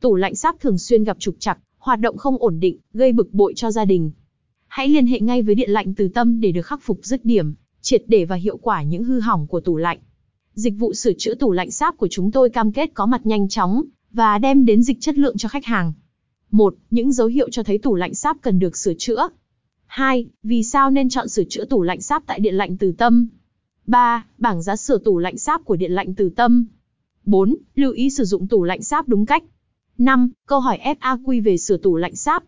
Tủ lạnh sáp thường xuyên gặp trục trặc, hoạt động không ổn định, gây bực bội cho gia đình. Hãy liên hệ ngay với Điện lạnh Từ Tâm để được khắc phục dứt điểm, triệt để và hiệu quả những hư hỏng của tủ lạnh. Dịch vụ sửa chữa tủ lạnh sáp của chúng tôi cam kết có mặt nhanh chóng và đem đến dịch chất lượng cho khách hàng. 1. Những dấu hiệu cho thấy tủ lạnh sáp cần được sửa chữa. 2. Vì sao nên chọn sửa chữa tủ lạnh sáp tại Điện lạnh Từ Tâm? 3. Bảng giá sửa tủ lạnh sáp của Điện lạnh Từ Tâm. 4. Lưu ý sử dụng tủ lạnh sáp đúng cách. 5. Câu hỏi FAQ về sửa tủ lạnh sáp.